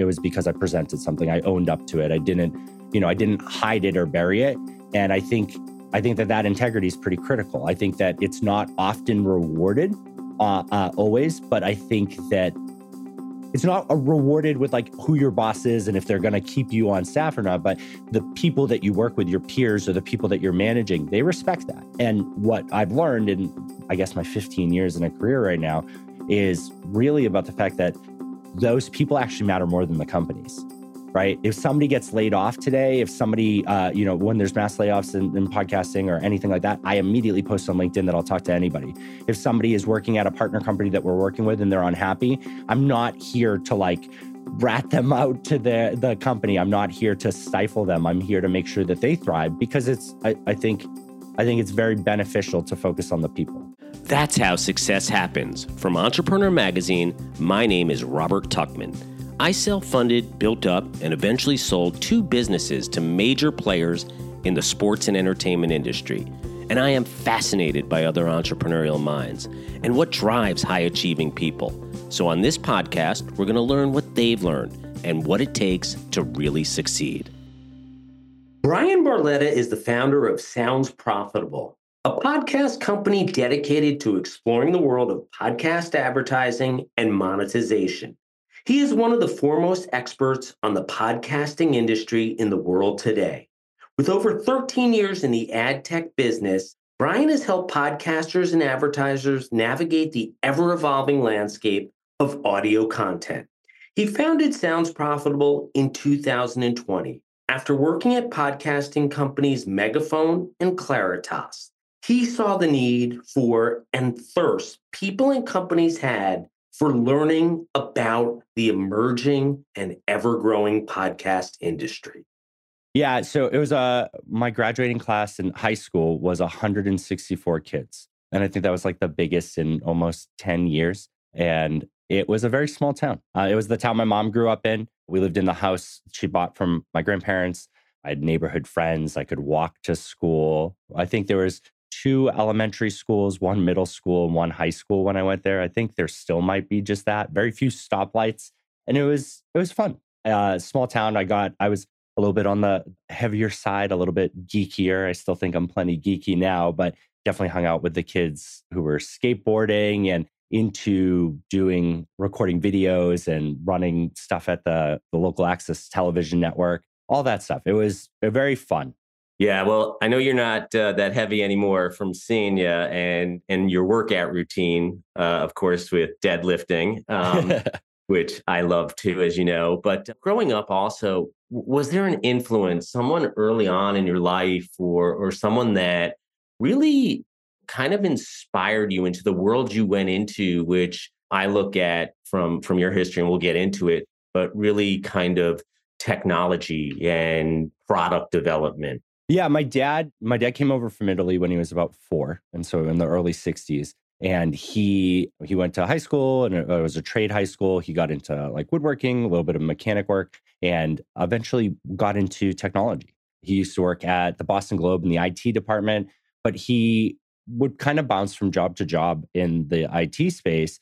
it was because I presented something. I owned up to it. I didn't, you know, I didn't hide it or bury it. And I think I think that that integrity is pretty critical. I think that it's not often rewarded uh, uh, always, but I think that it's not rewarded with like who your boss is and if they're going to keep you on staff or not, but the people that you work with, your peers or the people that you're managing, they respect that. And what I've learned in, I guess, my 15 years in a career right now is really about the fact that those people actually matter more than the companies right? If somebody gets laid off today, if somebody, uh, you know, when there's mass layoffs in, in, podcasting or anything like that, I immediately post on LinkedIn that I'll talk to anybody. If somebody is working at a partner company that we're working with and they're unhappy, I'm not here to like rat them out to the the company. I'm not here to stifle them. I'm here to make sure that they thrive because it's I, I think I think it's very beneficial to focus on the people. That's how success happens. From Entrepreneur Magazine, my name is Robert Tuchman. I self funded, built up, and eventually sold two businesses to major players in the sports and entertainment industry. And I am fascinated by other entrepreneurial minds and what drives high achieving people. So, on this podcast, we're going to learn what they've learned and what it takes to really succeed. Bryan Barletta is the founder of Sounds Profitable, a podcast company dedicated to exploring the world of podcast advertising and monetization. He is one of the foremost experts on the podcasting industry in the world today. With over 13 years in the ad tech business, Bryan has helped podcasters and advertisers navigate the ever evolving landscape of audio content. He founded Sounds Profitable in 2020 after working at podcasting companies Megaphone and Claritas. He saw the need for and thirst people and companies had for learning about the emerging and ever growing podcast industry? Yeah, so it was uh my graduating class in high school was 164 kids. And I think that was like the biggest in almost 10 years. And it was a very small town. Uh, it was the town my mom grew up in. We lived in the house she bought from my grandparents. I had neighborhood friends. I could walk to school. I think there was two elementary schools, one middle school, and one high school when I went there. I think there still might be just that. Very few stoplights, and it was it was fun. Uh, small town. I got I was a little bit on the heavier side, a little bit geekier. I still think I'm plenty geeky now, but definitely hung out with the kids who were skateboarding and into doing recording videos and running stuff at the, the local access television network, all that stuff. It was very fun. Yeah, well, I know you're not uh, that heavy anymore from seeing you and and your workout routine, uh, of course, with deadlifting, um, which I love too, as you know. But growing up, also, was there an influence, someone early on in your life, or or someone that really kind of inspired you into the world you went into, which I look at from from your history, and we'll get into it, but really kind of technology and product development yeah, my dad, my dad came over from Italy when he was about four, and so in the early '60s, and he he went to high school, and it was a trade high school. He got into like woodworking, a little bit of mechanic work, and eventually got into technology. He used to work at the Boston Globe in the IT department, but he would kind of bounce from job to job in the IT space,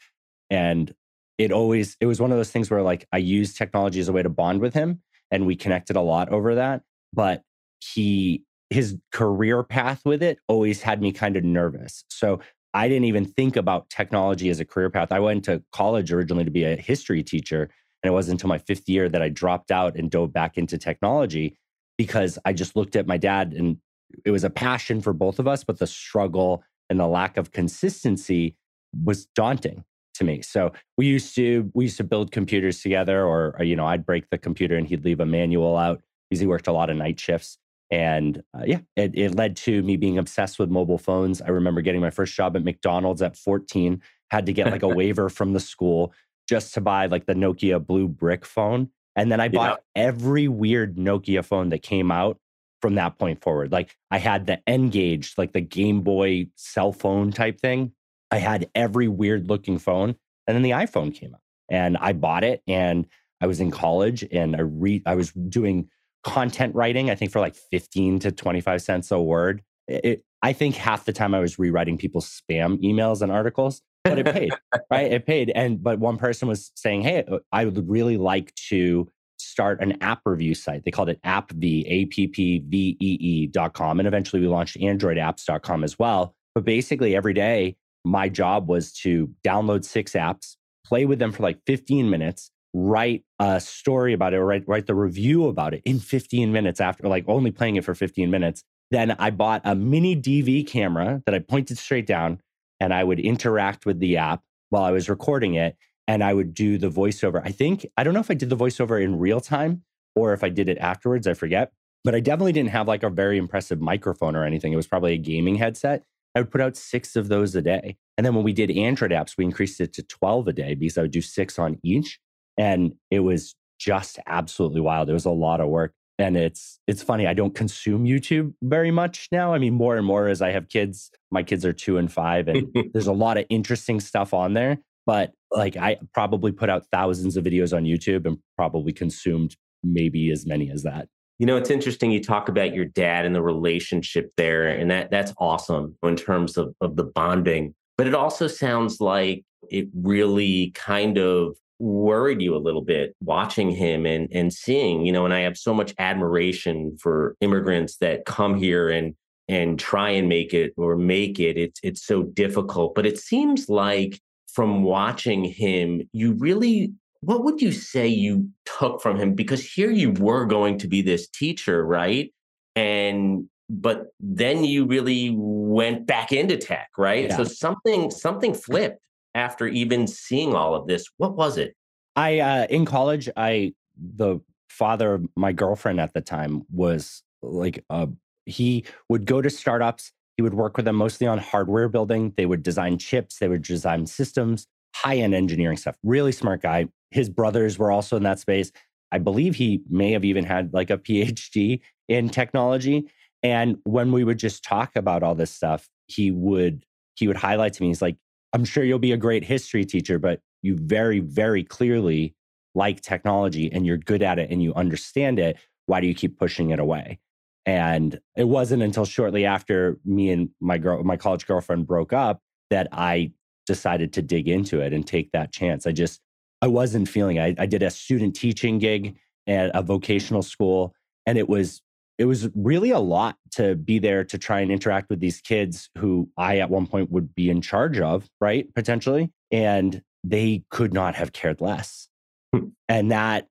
and it always it was one of those things where like I used technology as a way to bond with him, and we connected a lot over that. But he his career path with it always had me kind of nervous. So I didn't even think about technology as a career path. I went to college originally to be a history teacher. And it wasn't until my fifth year that I dropped out and dove back into technology because I just looked at my dad and it was a passion for both of us, but the struggle and the lack of consistency was daunting to me. So we used to we used to build computers together, or, you know, I'd break the computer and he'd leave a manual out because he worked a lot of night shifts. And uh, yeah, it, it led to me being obsessed with mobile phones. I remember getting my first job at McDonald's at 14, had to get like a waiver from the school just to buy like the Nokia blue brick phone. And then I bought yeah. every weird Nokia phone that came out from that point forward. Like I had the N-Gage, like the Game Boy cell phone type thing. I had every weird looking phone. And then the iPhone came out and I bought it and I was in college and I re I was doing content writing, I think for like 15 to 25 cents a word. It, I think half the time I was rewriting people's spam emails and articles. but it paid, right? It paid. And but one person was saying, "Hey, uh, I would really like to start an app review site. They called it AppVee, A P P V E E dot com. And eventually we launched AndroidApps.com as well. But basically, every day, my job was to download six apps, play with them for like 15 minutes, write a story about it, or write, write the review about it in 15 minutes after, like only playing it for 15 minutes. Then I bought a mini DV camera that I pointed straight down and I would interact with the app while I was recording it and I would do the voiceover. I think, I don't know if I did the voiceover in real time or if I did it afterwards, I forget. But I definitely didn't have like a very impressive microphone or anything. It was probably a gaming headset. I would put out six of those a day. And then when we did Android apps, we increased it to 12 a day because I would do six on each. And it was just absolutely wild. It was a lot of work. And it's it's funny. I don't consume YouTube very much now. I mean, more and more as I have kids. My kids are two and five, and there's a lot of interesting stuff on there but like I probably put out thousands of videos on YouTube and probably consumed maybe as many as that. You know, it's interesting you talk about your dad and the relationship there, and that that's awesome in terms of, of the bonding. But it also sounds like it really kind of worried you a little bit watching him and and seeing, you know, and I have so much admiration for immigrants that come here and and try and make it or make it. It's it's so difficult. But it seems like from watching him, you really, what would you say you took from him? Because here you were going to be this teacher, right? And, but then you really went back into tech, right? Yeah. So something, something flipped after even seeing all of this. What was it? I, uh, in college, I, the father of my girlfriend at the time was like, uh, he would go to startups he would work with them mostly on hardware building. They would design chips, they would design systems, high end engineering stuff. Really smart guy. His brothers were also in that space. I believe he may have even had like a PhD in technology. And when we would just talk about all this stuff, he would he would highlight to me, he's like, I'm sure you'll be a great history teacher, but you very, very clearly like technology and you're good at it and you understand it. Why do you keep pushing it away? And it wasn't until shortly after me and my girl, my college girlfriend broke up that I decided to dig into it and take that chance. I just, I wasn't feeling I, I did a student teaching gig at a vocational school and it was it was really a lot to be there to try and interact with these kids who I at one point would be in charge of, right? Potentially. And they could not have cared less. Hmm. and that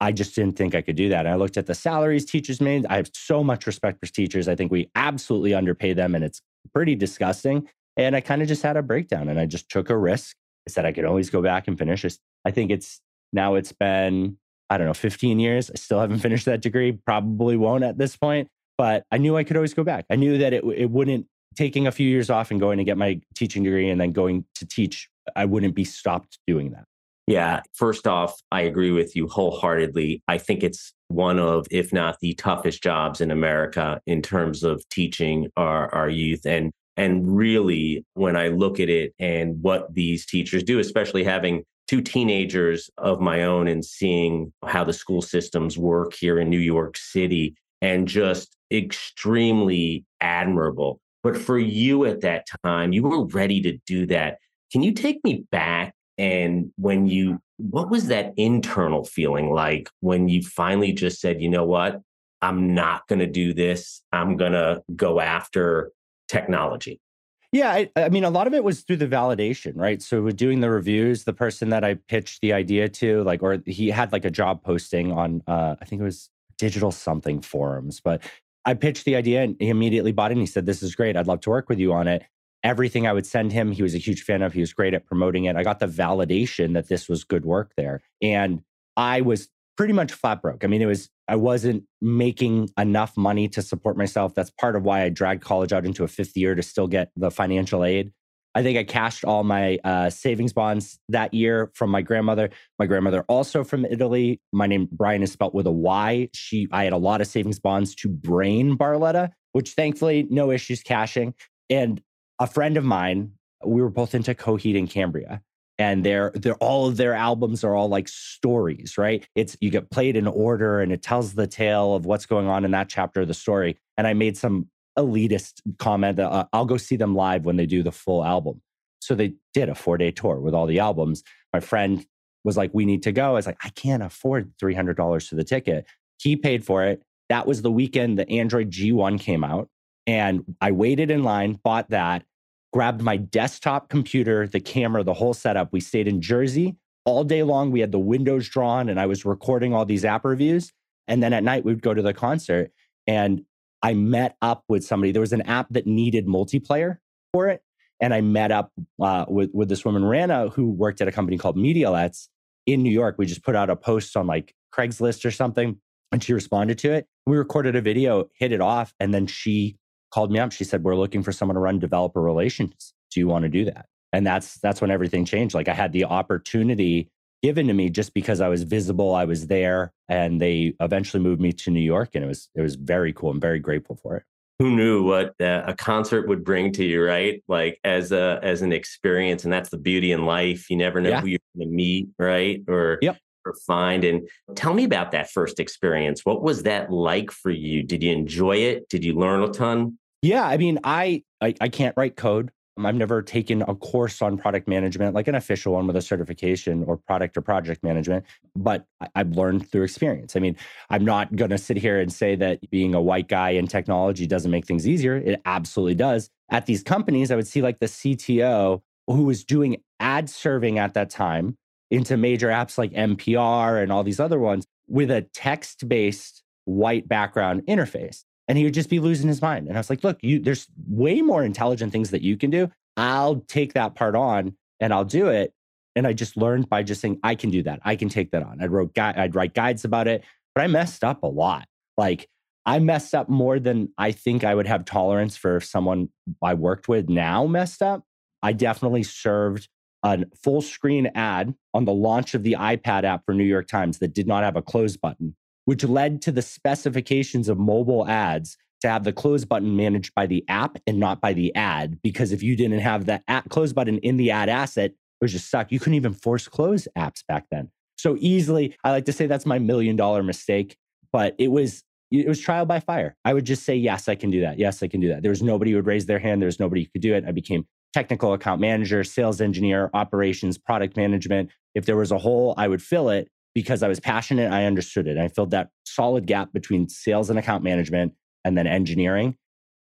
I just didn't think I could do that. And I looked at the salaries teachers made. I have so much respect for teachers. I think we absolutely underpay them and it's pretty disgusting. And I kind of just had a breakdown and I just took a risk. I said I could always go back and finish. I think it's now it's been, I don't know, 15 years. I still haven't finished that degree. Probably won't at this point, but I knew I could always go back. I knew that it, it wouldn't, taking a few years off and going to get my teaching degree and then going to teach, I wouldn't be stopped doing that. Yeah. First off, I agree with you wholeheartedly. I think it's one of, if not the toughest jobs in America in terms of teaching our, our youth. And and really, when I look at it and what these teachers do, especially having two teenagers of my own and seeing how the school systems work here in New York City, and just extremely admirable. But for you at that time, you were ready to do that. Can you take me back and when you, what was that internal feeling like when you finally just said, you know what? I'm not going to do this. I'm going to go after technology. Yeah, I, I, mean, a lot of it was through the validation, right? So, with doing the reviews, the person that I pitched the idea to, like, or he had like a job posting on, uh, I think it was digital something forums, but I pitched the idea and he immediately bought it. And he said, "This is great. I'd love to work with you on it." everything I would send him, he was a huge fan of. He was great at promoting it. I got the validation that this was good work there. And I was pretty much flat broke. I mean, it was, I wasn't making enough money to support myself. That's part of why I dragged college out into a fifth year to still get the financial aid. I think I cashed all my uh, savings bonds that year from my grandmother. My grandmother also from Italy. My name Bryan is spelled with a Y. She, I had a lot of savings bonds to Brain Barletta, which thankfully no issues cashing. And a friend of mine, we were both into Coheed and Cambria. And they're, they're all of their albums are all like stories, right? It's you get played in order and it tells the tale of what's going on in that chapter of the story. And I made some elitist comment that uh, I'll go see them live when they do the full album. So they did a four day tour with all the albums. My friend was like, We need to go. I was like, I can't afford $300 for the ticket. He paid for it. That was the weekend the Android G1 came out. And I waited in line, bought that, grabbed my desktop computer, the camera, the whole setup. We stayed in Jersey all day long. We had the windows drawn and I was recording all these app reviews. And then at night, we'd go to the concert. And I met up with somebody. There was an app that needed multiplayer for it. And I met up uh, with, with this woman, Rana, who worked at a company called Medialets in New York. We just put out a post on like Craigslist or something. And she responded to it. We recorded a video, hit it off. And then she called me up. She said, We're looking for someone to run developer relations. Do you want to do that? And that's that's when everything changed. Like I had the opportunity given to me just because I was visible, I was there, and they eventually moved me to New York, and it was it was very cool. I'm very grateful for it. Who knew what uh, a concert would bring to you, right? Like as a as an experience, and that's the beauty in life. You never know yeah. who you're going to meet, right? Or yep. Find. And tell me about that first experience. What was that like for you? Did you enjoy it? Did you learn a ton? Yeah, I mean, I, I, I can't write code. Um, I've never taken a course on product management, like an official one with a certification or product or project management, but I've learned through experience. I mean, I'm not going to sit here and say that being a white guy in technology doesn't make things easier. It absolutely does. At these companies, I would see like the CTO who was doing ad serving at that time into major apps like NPR and all these other ones with a text based white background interface and he would just be losing his mind. And I was like, look, you there's way more intelligent things that you can do. I'll take that part on and I'll do it. And I just learned by just saying, I can do that. I can take that on. I wrote gui- I'd write guides about it, but I messed up a lot. Like I messed up more than I think I would have tolerance for if someone I worked with now messed up. I definitely served a full screen ad on the launch of the iPad app for New York Times that did not have a close button which led to the specifications of mobile ads to have the close button managed by the app and not by the ad. Because if you didn't have that close button in the ad asset, it was just suck. You couldn't even force close apps back then. So easily, I like to say that's my million dollar mistake, but it was it was trial by fire. I would just say, yes, I can do that. Yes, I can do that. There was nobody who would raise their hand. There was nobody who could do it. I became technical account manager, sales engineer, operations, product management. If there was a hole, I would fill it because I was passionate. I understood it. I filled that solid gap between sales and account management and then engineering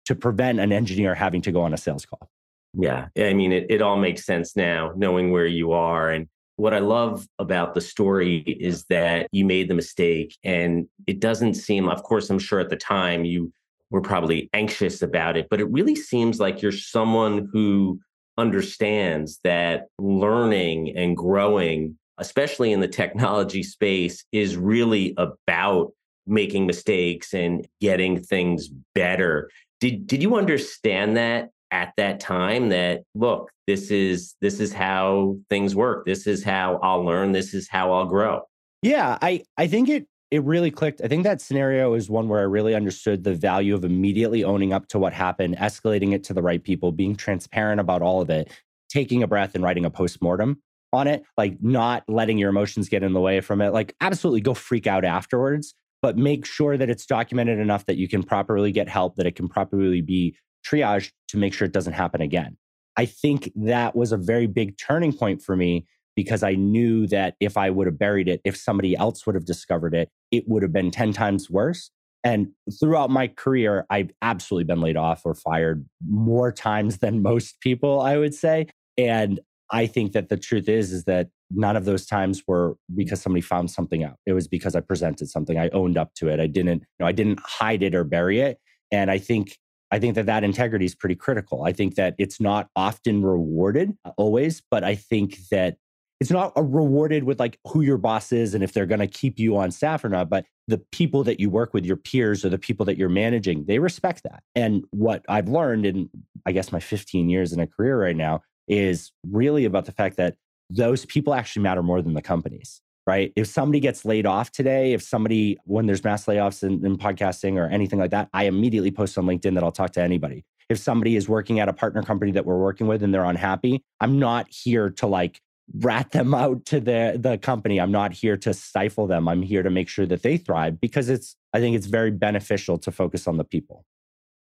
to prevent an engineer having to go on a sales call. Yeah. I mean, it, it all makes sense now, knowing where you are. And what I love about the story is that you made the mistake. And it doesn't seem, of course, I'm sure at the time you were probably anxious about it, but it really seems like you're someone who understands that learning and growing especially in the technology space, is really about making mistakes and getting things better. Did did you understand that at that time that look, this is this is how things work. This is how I'll learn, this is how I'll grow. Yeah, I I think it it really clicked. I think that scenario is one where I really understood the value of immediately owning up to what happened, escalating it to the right people, being transparent about all of it, taking a breath and writing a postmortem on it, like not letting your emotions get in the way from it. Like, absolutely go freak out afterwards, but make sure that it's documented enough that you can properly get help, that it can properly be triaged to make sure it doesn't happen again. I think that was a very big turning point for me because I knew that if I would have buried it, if somebody else would have discovered it, it would have been 10 times worse. And throughout my career, I've absolutely been laid off or fired more times than most people, I would say. And I think that the truth is is that none of those times were because somebody found something out. It was because I presented something. I owned up to it. I didn't, you know, I didn't hide it or bury it. And I think I think that that integrity is pretty critical. I think that it's not often rewarded uh, always, but I think that it's not uh, rewarded with like who your boss is and if they're going to keep you on staff or not, but the people that you work with, your peers or the people that you're managing, they respect that. And what I've learned in, I guess, my 15 years in a career right now is really about the fact that those people actually matter more than the companies, right? If somebody gets laid off today, if somebody, when there's mass layoffs in, in podcasting or anything like that, I immediately post on LinkedIn that I'll talk to anybody. If somebody is working at a partner company that we're working with and they're unhappy, I'm not here to like rat them out to the the company. I'm not here to stifle them. I'm here to make sure that they thrive because it's I think it's very beneficial to focus on the people.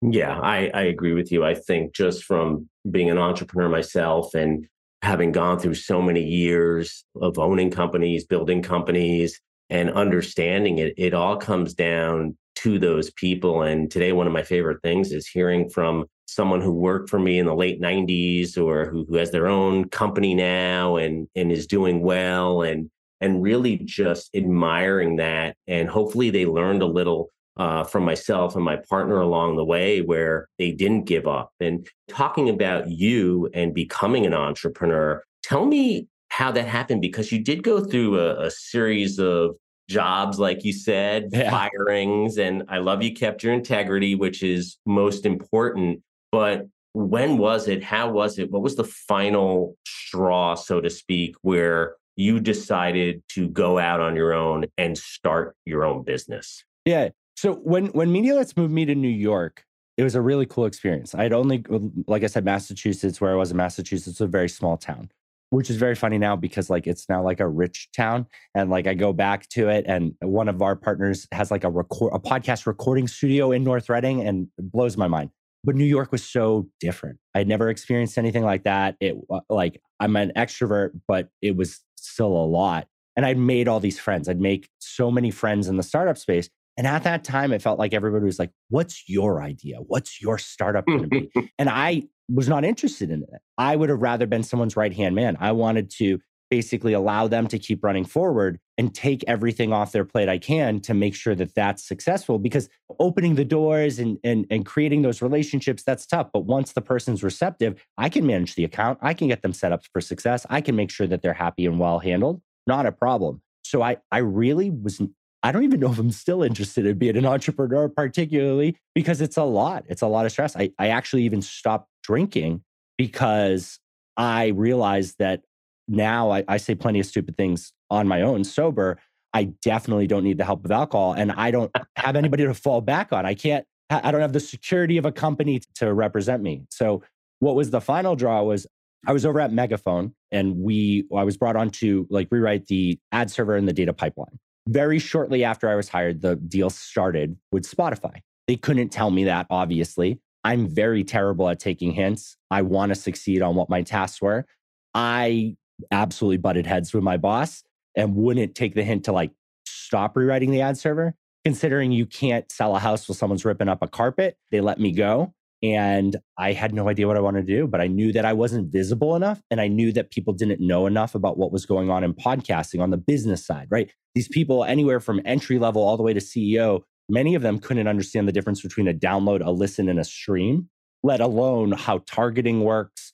Yeah, I, I agree with you. I think just from being an entrepreneur myself and having gone through so many years of owning companies, building companies, and understanding it, it all comes down to those people. And today, one of my favorite things is hearing from someone who worked for me in the late 90s or who, who has their own company now and, and is doing well and and really just admiring that. And hopefully they learned a little uh, from myself and my partner along the way where they didn't give up. And talking about you and becoming an entrepreneur, tell me how that happened because you did go through a, a series of jobs, like you said, yeah. firings. And I love you kept your integrity, which is most important. But when was it? How was it? What was the final straw, so to speak, where you decided to go out on your own and start your own business? Yeah. So when when Medialets moved me to New York, it was a really cool experience. I had only, like I said, Massachusetts, where I was in Massachusetts, a very small town, which is very funny now because like it's now like a rich town, and like I go back to it, and one of our partners has like a record, a podcast recording studio in North Reading, and blows my mind. But New York was so different. I'd never experienced anything like that. It like I'm an extrovert, but it was still a lot. And I'd made all these friends. I'd make so many friends in the startup space. And at that time, it felt like everybody was like, What's your idea? What's your startup going to be? and I was not interested in it. I would have rather been someone's right hand man. I wanted to basically allow them to keep running forward and take everything off their plate I can to make sure that that's successful because opening the doors and, and, and creating those relationships, that's tough. But once the person's receptive, I can manage the account. I can get them set up for success. I can make sure that they're happy and well handled. Not a problem. So I, I really was, I don't even know if I'm still interested in being an entrepreneur, particularly because it's a lot. It's a lot of stress. I, I actually even stopped drinking because I realized that now I, I say plenty of stupid things on my own sober. I definitely don't need the help of alcohol and I don't have anybody to fall back on. I can't, I don't have the security of a company to represent me. So, what was the final draw was I was over at Megaphone and we, I was brought on to like rewrite the ad server and the data pipeline. Very shortly after I was hired, the deal started with Spotify. They couldn't tell me that, obviously. I'm very terrible at taking hints. I want to succeed on what my tasks were. I absolutely butted heads with my boss and wouldn't take the hint to like stop rewriting the ad server. Considering you can't sell a house while someone's ripping up a carpet, they let me go. And I had no idea what I wanted to do, but I knew that I wasn't visible enough. And I knew that people didn't know enough about what was going on in podcasting on the business side, right? These people, anywhere from entry level all the way to CEO, many of them couldn't understand the difference between a download, a listen, and a stream, let alone how targeting works,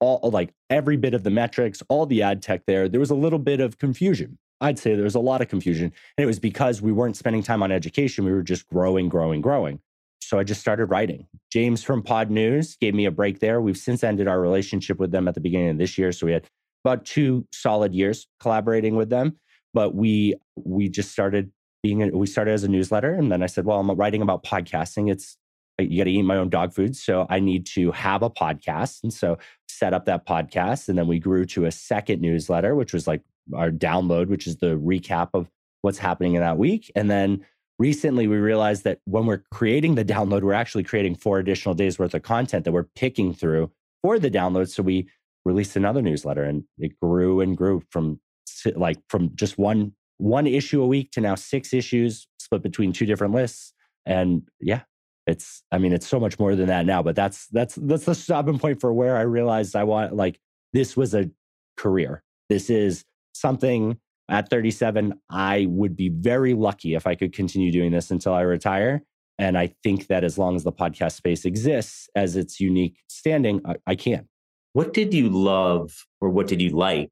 all like every bit of the metrics, all the ad tech there, there was a little bit of confusion. I'd say there was a lot of confusion. And it was because we weren't spending time on education. We were just growing, growing, growing. So I just started writing. James from Podnews gave me a break there. We've since ended our relationship with them at the beginning of this year. So we had about two solid years collaborating with them. But we we just started being a, we started as a newsletter. And then I said, well, I'm writing about podcasting. It's you got to eat my own dog food. So I need to have a podcast. And so set up that podcast. And then we grew to a second newsletter, which was like our download, which is the recap of what's happening in that week. And then recently we realized that when we're creating the download, we're actually creating four additional days worth of content that we're picking through for the download. So we released another newsletter and it grew and grew from like from just one one issue a week to now six issues split between two different lists. And yeah, it's i mean it's so much more than that now but that's that's that's the stopping point for where i realized i want like this was a career. This is something at 37 i would be very lucky if i could continue doing this until i retire and i think that as long as the podcast space exists as its unique standing i, I can. What did you love or what did you like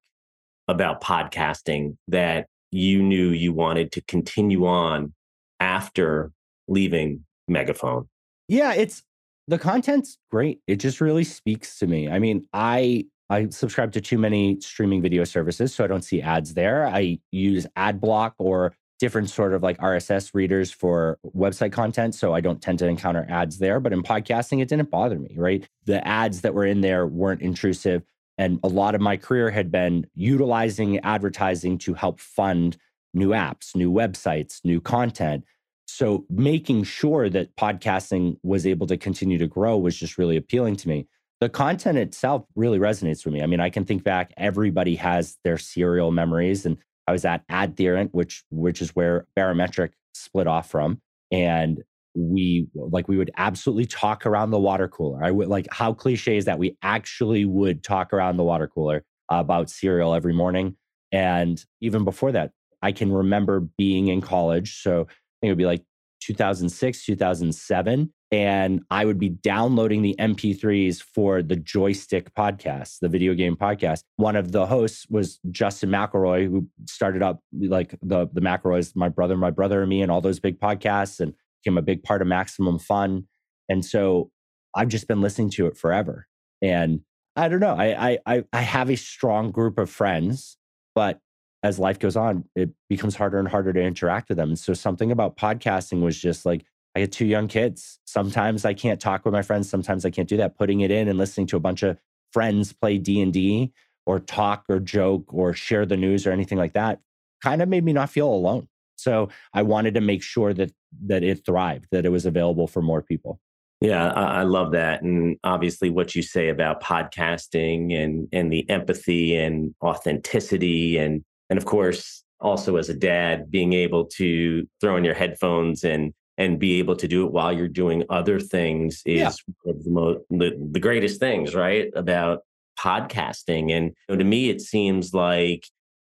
about podcasting that you knew you wanted to continue on after leaving megaphone? Yeah, it's the content's great. It just really speaks to me. I mean, I I subscribe to too many streaming video services, so I don't see ads there. I use ad block or different sort of like RSS readers for website content. So I don't tend to encounter ads there. But in podcasting, it didn't bother me, right? The ads that were in there weren't intrusive. And a lot of my career had been utilizing advertising to help fund new apps, new websites, new content. So making sure that podcasting was able to continue to grow was just really appealing to me. The content itself really resonates with me. I mean, I can think back, everybody has their serial memories. And I was at Adherent, which which is where Barometric split off from. And we like we would absolutely talk around the water cooler. I would like how cliche is that we actually would talk around the water cooler about Serial every morning. And even before that, I can remember being in college. So it would be like 2006, 2007. And I would be downloading the MP3s for the Joystiq podcast, the video game podcast. One of the hosts was Justin McElroy, who started up like the, the McElroys, my brother, my brother, and me, and all those big podcasts, and became a big part of Maximum Fun. And so I've just been listening to it forever. And I don't know. I I I have a strong group of friends, but as life goes on, it becomes harder and harder to interact with them. And so something about podcasting was just like, I had two young kids. Sometimes I can't talk with my friends. Sometimes I can't do that. Putting it in and listening to a bunch of friends play D and D or talk or joke or share the news or anything like that kind of made me not feel alone. So I wanted to make sure that that it thrived, that it was available for more people. Yeah, I, I love that, and obviously what you say about podcasting and and the empathy and authenticity and and of course also as a dad being able to throw in your headphones and and be able to do it while you're doing other things is yeah. the, most, the, the greatest things right about podcasting and you know, to me it seems like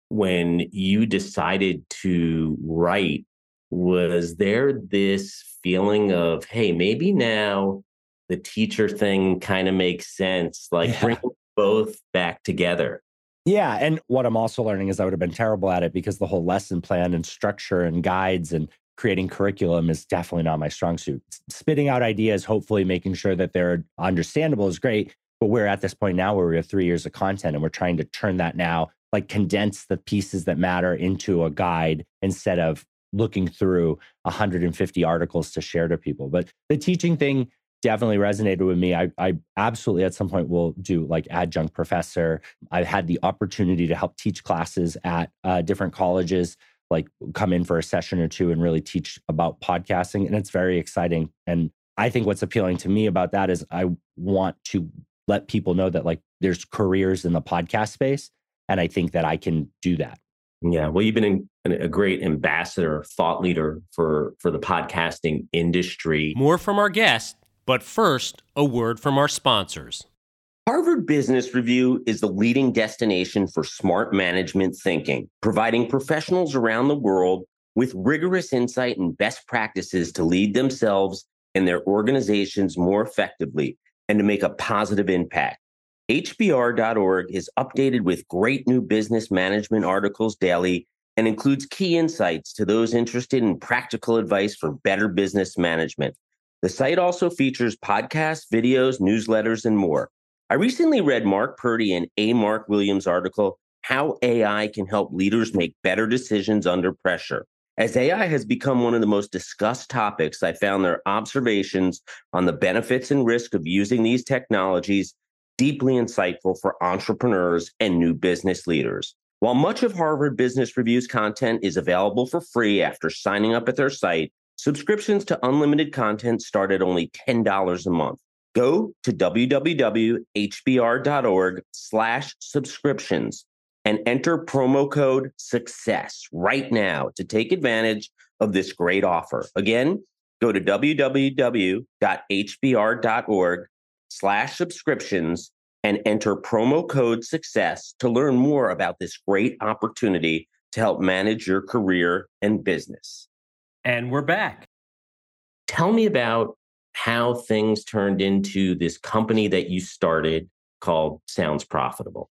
when you decided to write was there this feeling of hey maybe now the teacher thing kind of makes sense like yeah. bring both back together yeah. And what I'm also learning is I would have been terrible at it because the whole lesson plan and structure and guides and creating curriculum is definitely not my strong suit. Spitting out ideas, hopefully making sure that they're understandable is great. But we're at this point now where we have three years of content and we're trying to turn that now, like condense the pieces that matter into a guide instead of looking through 150 articles to share to people. But the teaching thing, definitely resonated with me. I, I absolutely at some point will do like adjunct professor. I've had the opportunity to help teach classes at uh, different colleges, like come in for a session or two and really teach about podcasting. And it's very exciting. And I think what's appealing to me about that is I want to let people know that like there's careers in the podcast space. And I think that I can do that. Yeah, well, you've been a great ambassador, thought leader for for the podcasting industry. More from our guest but first, a word from our sponsors. Harvard Business Review is the leading destination for smart management thinking, providing professionals around the world with rigorous insight and best practices to lead themselves and their organizations more effectively and to make a positive impact. HBR.org is updated with great new business management articles daily and includes key insights to those interested in practical advice for better business management. The site also features podcasts, videos, newsletters, and more. I recently read Mark Purdy and A. Mark Williams' article, How AI Can Help Leaders Make Better Decisions Under Pressure. As AI has become one of the most discussed topics, I found their observations on the benefits and risk of using these technologies deeply insightful for entrepreneurs and new business leaders. While much of Harvard Business Review's content is available for free after signing up at their site, Subscriptions to unlimited content start at only $10 a month. Go to www.hbr.org slash subscriptions and enter promo code SUCCESS right now to take advantage of this great offer. Again, go to www.hbr.org slash subscriptions and enter promo code SUCCESS to learn more about this great opportunity to help manage your career and business. And we're back. Tell me about how things turned into this company that you started called Sounds Profitable.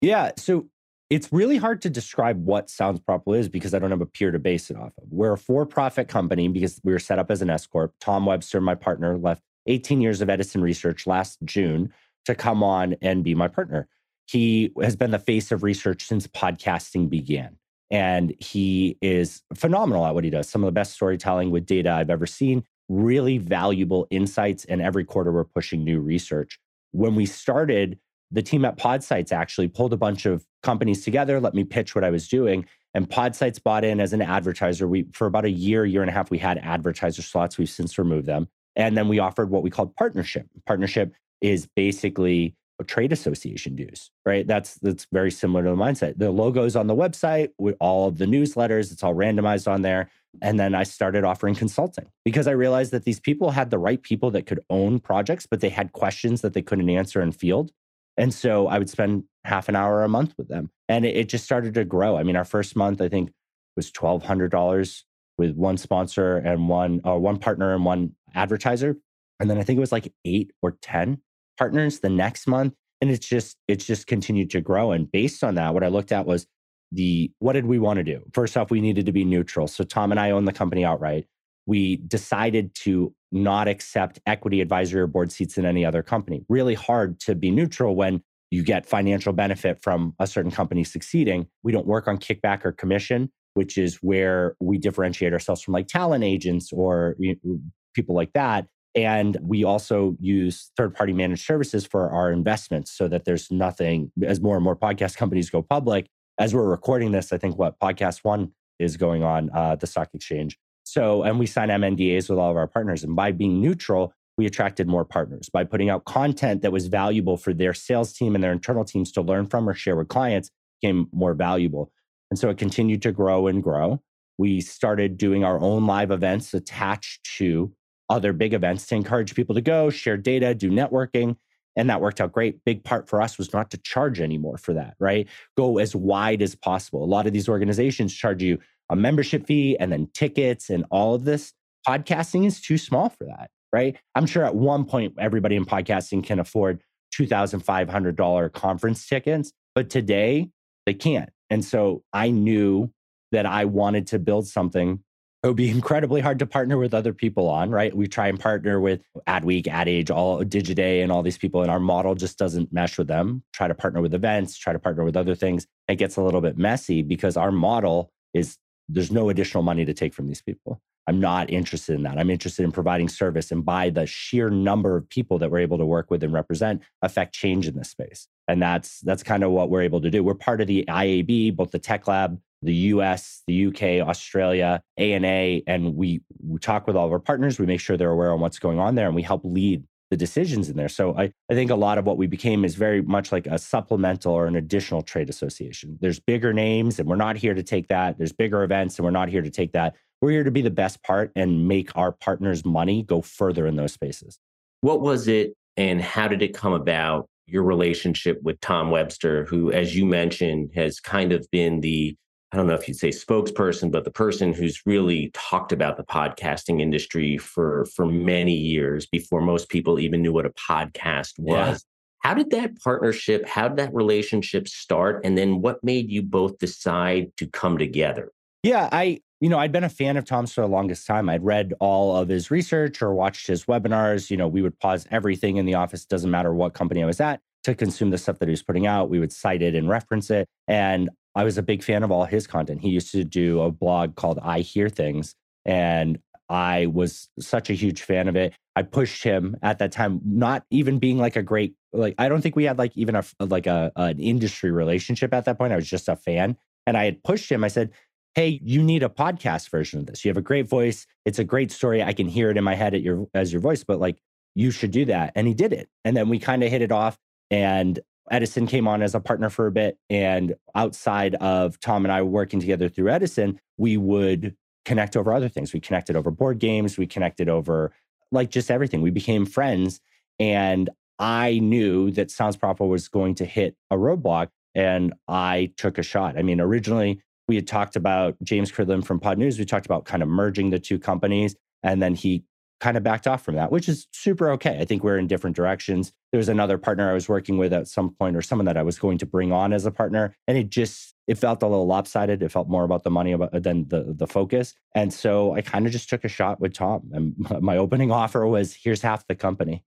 Yeah. So it's really hard to describe what Sounds Profitable is because I don't have a peer to base it off of. We're a for profit company because we were set up as an S Corp. Tom Webster, my partner, left 18 years of Edison research last June to come on and be my partner. He has been the face of research since podcasting began and he is phenomenal at what he does. Some of the best storytelling with data I've ever seen, really valuable insights. And every quarter, we're pushing new research. When we started, the team at Podsights actually pulled a bunch of companies together, let me pitch what I was doing. And Podsights bought in as an advertiser. We for about a year, year and a half, we had advertiser slots. We've since removed them. And then we offered what we called partnership. Partnership is basically trade association dues, right? That's that's very similar to the mindset. The logos on the website with all of the newsletters, it's all randomized on there. And then I started offering consulting because I realized that these people had the right people that could own projects, but they had questions that they couldn't answer in field. And so I would spend half an hour a month with them. And it, it just started to grow. I mean, our first month, I think, was $1,200 with one sponsor and one, or uh, one partner and one advertiser. And then I think it was like eight or 10 partners the next month. And it's just, it's just continued to grow. And based on that, what I looked at was the, what did we want to do? First off, we needed to be neutral. So Tom and I own the company outright. We decided to not accept equity advisory or board seats in any other company. Really hard to be neutral when you get financial benefit from a certain company succeeding. We don't work on kickback or commission, which is where we differentiate ourselves from like talent agents or you know, people like that. And we also use third party managed services for our investments so that there's nothing, as more and more podcast companies go public. As we're recording this, I think what Podcast One is going on uh, the stock exchange. So, and we sign MNDAs with all of our partners. And by being neutral, we attracted more partners. By putting out content that was valuable for their sales team and their internal teams to learn from or share with clients became more valuable. And so it continued to grow and grow. We started doing our own live events attached to other big events to encourage people to go, share data, do networking. And that worked out great. Big part for us was not to charge anymore for that, right? Go as wide as possible. A lot of these organizations charge you a membership fee and then tickets and all of this. Podcasting is too small for that, right? I'm sure at one point everybody in podcasting can afford $2,500 conference tickets, but today they can't. And so I knew that I wanted to build something. It would be incredibly hard to partner with other people on, right? We try and partner with Adweek, AdAge, all Digiday, and all these people, and our model just doesn't mesh with them. Try to partner with events, try to partner with other things. It gets a little bit messy because our model is there's no additional money to take from these people. I'm not interested in that. I'm interested in providing service and by the sheer number of people that we're able to work with and represent affect change in this space. And that's that's kind of what we're able to do. We're part of the IAB, both the Tech Lab, the US, the UK, Australia, ANA, and we, we talk with all of our partners. We make sure they're aware of what's going on there and we help lead the decisions in there. So I, I think a lot of what we became is very much like a supplemental or an additional trade association. There's bigger names and we're not here to take that. There's bigger events and we're not here to take that. We're here to be the best part and make our partners' money go further in those spaces. What was it and how did it come about? Your relationship with Tom Webster, who, as you mentioned, has kind of been the I don't know if you'd say spokesperson, but the person who's really talked about the podcasting industry for for many years before most people even knew what a podcast was. Yeah. How did that partnership, how did that relationship start? And then what made you both decide to come together? Yeah, I, you know, I'd been a fan of Tom's for the longest time. I'd read all of his research or watched his webinars. You know, we would pause everything in the office, doesn't matter what company I was at, to consume the stuff that he was putting out. We would cite it and reference it. And I was a big fan of all his content. He used to do a blog called I Hear Things, and I was such a huge fan of it. I pushed him at that time, not even being like a great like. I don't think we had like even a like a an industry relationship at that point. I was just a fan, and I had pushed him. I said, "Hey, you need a podcast version of this. You have a great voice. It's a great story. I can hear it in my head at your as your voice, but like you should do that." And he did it, and then we kind of hit it off. And Edison came on as a partner for a bit. And outside of Tom and I working together through Edison, we would connect over other things. We connected over board games, we connected over like just everything. We became friends. And I knew that Sounds Profitable was going to hit a roadblock. And I took a shot. I mean, originally we had talked about James Cridland from Podnews. We talked about kind of merging the two companies. And then he kind of backed off from that, which is super okay. I think we're in different directions. There was another partner I was working with at some point, or someone that I was going to bring on as a partner, and it just it felt a little lopsided. It felt more about the money about, than the the focus, and so I kind of just took a shot with Tom. And my opening offer was, "Here's half the company,"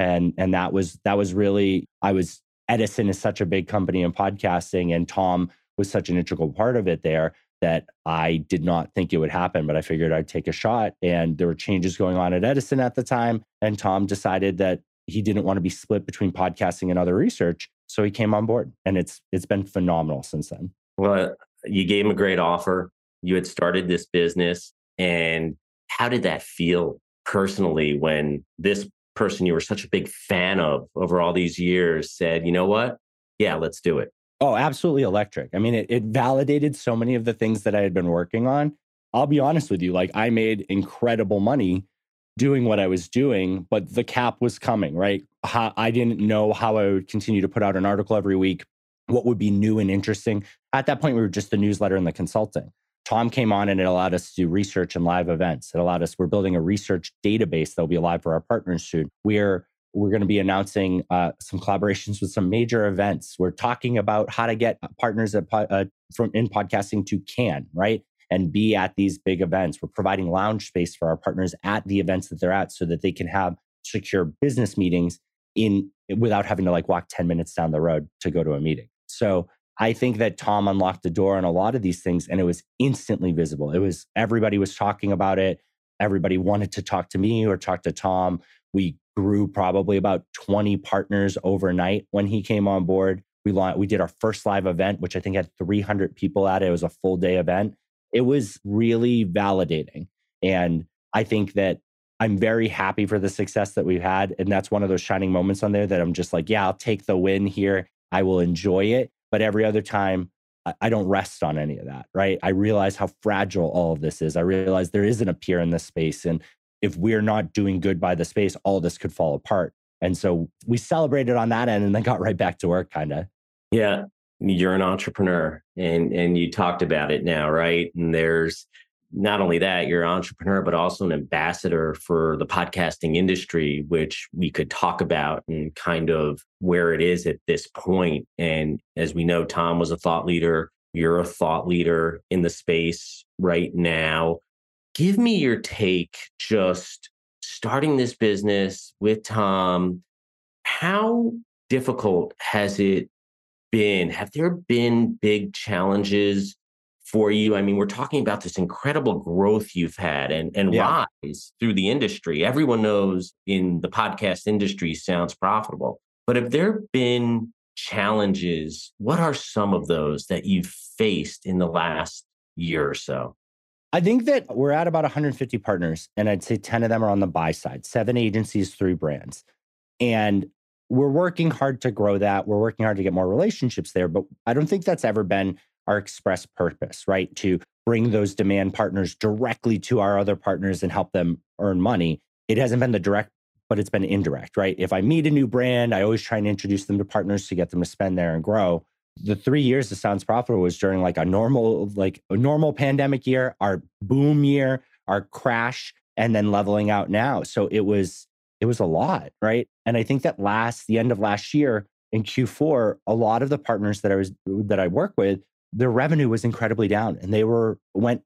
and and that was that was really I was Edison is such a big company in podcasting, and Tom was such an integral part of it there that I did not think it would happen, but I figured I'd take a shot. And there were changes going on at Edison at the time. And Tom decided that he didn't want to be split between podcasting and other research. So he came on board and it's it's been phenomenal since then. Well, you gave him a great offer. You had started this business and how did that feel personally when this person you were such a big fan of over all these years said, "You know what? Yeah, let's do it." Oh, absolutely electric. I mean, it, it validated so many of the things that I had been working on. I'll be honest with you, like I made incredible money doing what I was doing, but the cap was coming, right? How, I didn't know how I would continue to put out an article every week, what would be new and interesting. At that point, we were just the newsletter and the consulting. Tom came on and it allowed us to do research and live events. It allowed us, we're building a research database that'll be live for our partners soon. We're we're going to be announcing uh, some collaborations with some major events. We're talking about how to get partners at, uh, from in podcasting to Cannes right and be at these big events. We're providing lounge space for our partners at the events that they're at so that they can have secure business meetings in without having to like walk 10 minutes down the road to go to a meeting. So I think that Tom unlocked the door on a lot of these things and it was instantly visible. It was everybody was talking about it. Everybody wanted to talk to me or talk to Tom. We grew probably about 20 partners overnight when he came on board. We launched, we did our first live event, which I think had 300 people at it. It was a full day event it was really validating. And I think that I'm very happy for the success that we've had. And that's one of those shining moments on there that I'm just like, yeah, I'll take the win here. I will enjoy it. But every other time, I don't rest on any of that, right? I realize how fragile all of this is. I realize there isn't a peer in this space. And if we're not doing good by the space, all this could fall apart. And so we celebrated on that end and then got right back to work, kind of. Yeah you're an entrepreneur and and you talked about it now right and there's not only that you're an entrepreneur but also an ambassador for the podcasting industry which we could talk about and kind of where it is at this point. and as we know tom was a thought leader you're a thought leader in the space right now give me your take just starting this business with tom how difficult has it been? Have there been big challenges for you? I mean, we're talking about this incredible growth you've had and, and yeah. rise through the industry. Everyone knows in the podcast industry sounds profitable. But have there been challenges? What are some of those that you've faced in the last year or so? I think that we're at about 150 partners, and I'd say 10 of them are on the buy side, seven agencies, three brands. And we're working hard to grow that. We're working hard to get more relationships there, but I don't think that's ever been our express purpose, right? To bring those demand partners directly to our other partners and help them earn money. It hasn't been the direct, but it's been indirect, right? If I meet a new brand, I always try and introduce them to partners to get them to spend there and grow. The three years of Sounds Profitable was during like a normal, like a normal pandemic year, our boom year, our crash, and then leveling out now. So it was it was a lot, right? And I think that last the end of last year in Q4, a lot of the partners that I was that I work with, their revenue was incredibly down, and they were went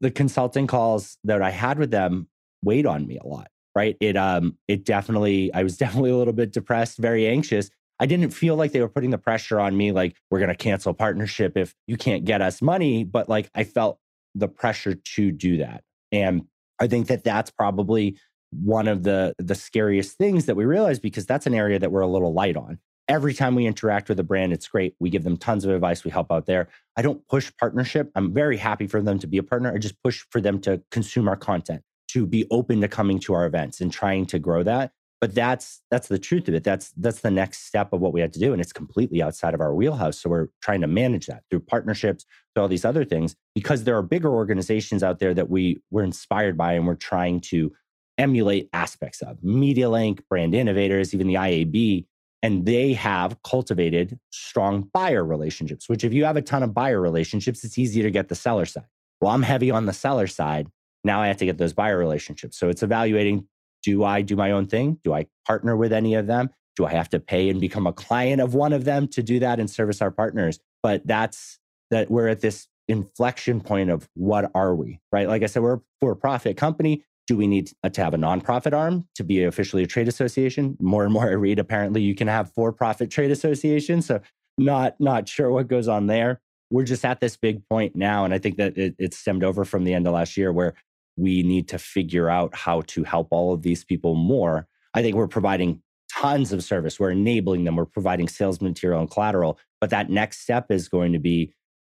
the consulting calls that I had with them weighed on me a lot, right? It um it definitely I was definitely a little bit depressed, very anxious. I didn't feel like they were putting the pressure on me like we're going to cancel partnership if you can't get us money, but like I felt the pressure to do that. And I think that that's probably one of the the scariest things that we realize because that's an area that we're a little light on. Every time we interact with a brand, it's great. We give them tons of advice. We help out there. I don't push partnership. I'm very happy for them to be a partner. I just push for them to consume our content, to be open to coming to our events and trying to grow that. But that's that's the truth of it. That's that's the next step of what we have to do, and it's completely outside of our wheelhouse. So we're trying to manage that through partnerships, through all these other things, because there are bigger organizations out there that we we're inspired by, and we're trying to emulate aspects of MediaLink, brand innovators, even the IAB. And they have cultivated strong buyer relationships, which, if you have a ton of buyer relationships, it's easy to get the seller side. Well, I'm heavy on the seller side. Now I have to get those buyer relationships. So it's evaluating do I do my own thing? Do I partner with any of them? Do I have to pay and become a client of one of them to do that and service our partners? But that's that we're at this inflection point of what are we, right? Like I said, we're a for profit company. Do we need to have a nonprofit arm to be officially a trade association? More and more I read, apparently you can have for-profit trade associations. So not not sure what goes on there. We're just at this big point now, and I think that it, it stemmed over from the end of last year where we need to figure out how to help all of these people more. I think we're providing tons of service. We're enabling them. We're providing sales material and collateral. But that next step is going to be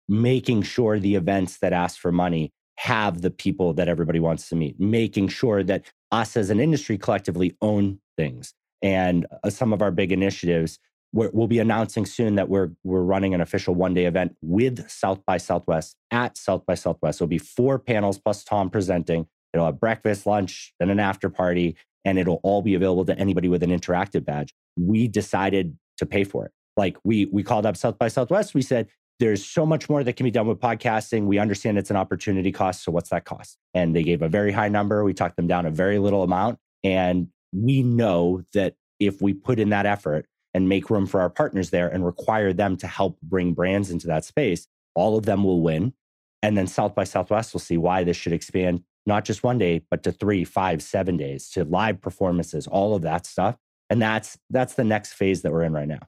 making sure the events that ask for money have the people that everybody wants to meet, making sure that us as an industry collectively own things. And uh, some of our big initiatives, we will be announcing soon that we're we're running an official one day event with South by Southwest at South by Southwest. It'll be four panels plus Tom presenting. It'll have breakfast, lunch, and an after party, and it'll all be available to anybody with an interactive badge. We decided to pay for it. Like we we called up South by Southwest. We said, there's so much more that can be done with podcasting. We understand it's an opportunity cost. So what's that cost? And they gave a very high number. We talked them down a very little amount. And we know that if we put in that effort and make room for our partners there and require them to help bring brands into that space, all of them will win. And then South by Southwest will see why this should expand not just one day, but to three, five, seven days, to live performances, all of that stuff. And that's that's the next phase that we're in right now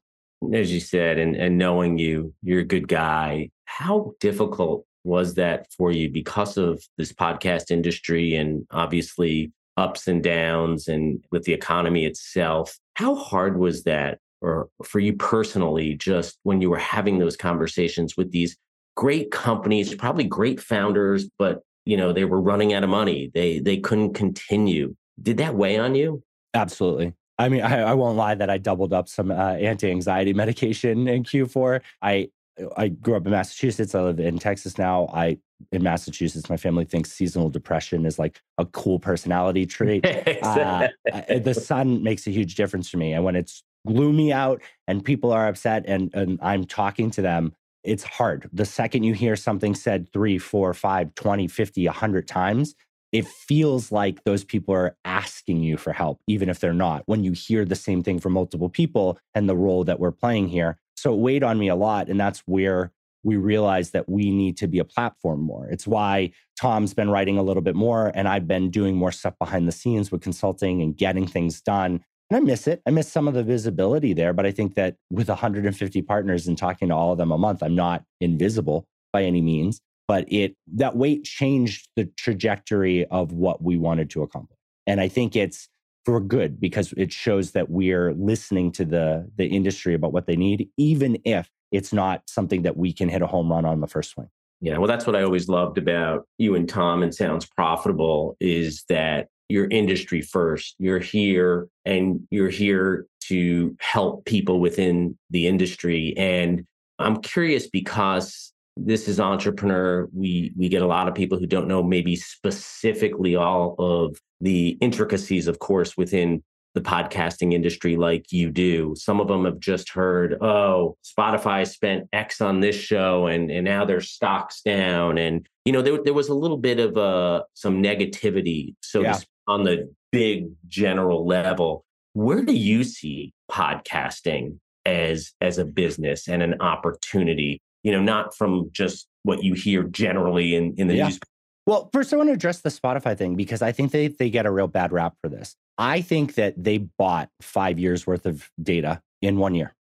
as you said, and, and knowing you, you're a good guy. How difficult was that for you because of this podcast industry and obviously ups and downs and with the economy itself? How hard was that or for you personally, just when you were having those conversations with these great companies, probably great founders, but you know, they were running out of money. They they couldn't continue. Did that weigh on you? Absolutely. I mean, I, I, won't lie that I doubled up some uh, anti-anxiety medication in Q4. I I grew up in Massachusetts. I live in Texas now. I in Massachusetts, my family thinks seasonal depression is like a cool personality trait. uh, the sun makes a huge difference for me, and when it's gloomy out and people are upset, and and I'm talking to them, it's hard. The second you hear something said three, four, five, 20, 50, 100 times, it feels like those people are asking you for help, even if they're not, when you hear the same thing from multiple people and the role that we're playing here. So it weighed on me a lot. And that's where we realized that we need to be a platform more. It's why Tom's been writing a little bit more and I've been doing more stuff behind the scenes with consulting and getting things done. And I miss it. I miss some of the visibility there, but I think that with 150 partners and talking to all of them a month, I'm not invisible by any means but it that weight changed the trajectory of what we wanted to accomplish and i think it's for good because it shows that we're listening to the the industry about what they need even if it's not something that we can hit a home run on the first swing yeah well that's what i always loved about you and tom and sounds profitable is that you're industry first you're here and you're here to help people within the industry and i'm curious because this is entrepreneur we we get a lot of people who don't know maybe specifically all of the intricacies of course within the podcasting industry like you do some of them have just heard oh spotify spent x on this show and and now their stocks down and you know there, there was a little bit of uh some negativity so yeah. On the big general level where do you see podcasting as as a business and an opportunity you know, not from just what you hear generally in, in the yeah. news. Well, first, I want to address the Spotify thing because I think they, they get a real bad rap for this. I think that they bought five years worth of data in one year.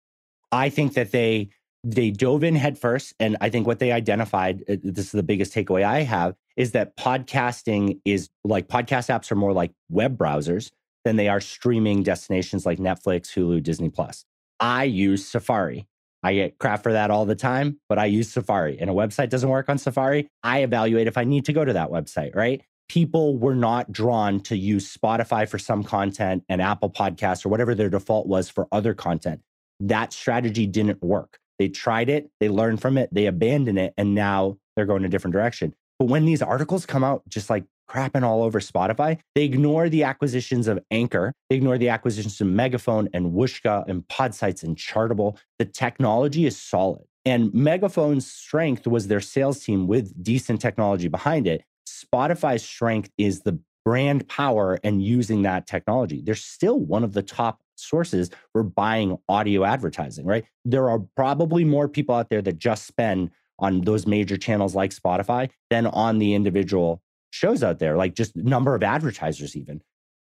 I think that they they dove in headfirst, and I think what they identified uh, this is the biggest takeaway I have is that podcasting is like podcast apps are more like web browsers than they are streaming destinations like Netflix, Hulu, Disney Plus. I use Safari. I get crap for that all the time, but I use Safari and a website doesn't work on Safari. I evaluate if I need to go to that website, right? People were not drawn to use Spotify for some content and Apple Podcasts or whatever their default was for other content. That strategy didn't work. They tried it, they learned from it, they abandoned it, and now they're going a different direction. But when these articles come out, just like crapping all over Spotify. They ignore the acquisitions of Anchor. They ignore the acquisitions of Megaphone and Whooshkaa and Podsights and Chartable. The technology is solid. And Megaphone's strength was their sales team with decent technology behind it. Spotify's strength is the brand power and using that technology. They're still one of the top sources for buying audio advertising, right? There are probably more people out there that just spend on those major channels like Spotify than on the individual shows out there, like just number of advertisers even.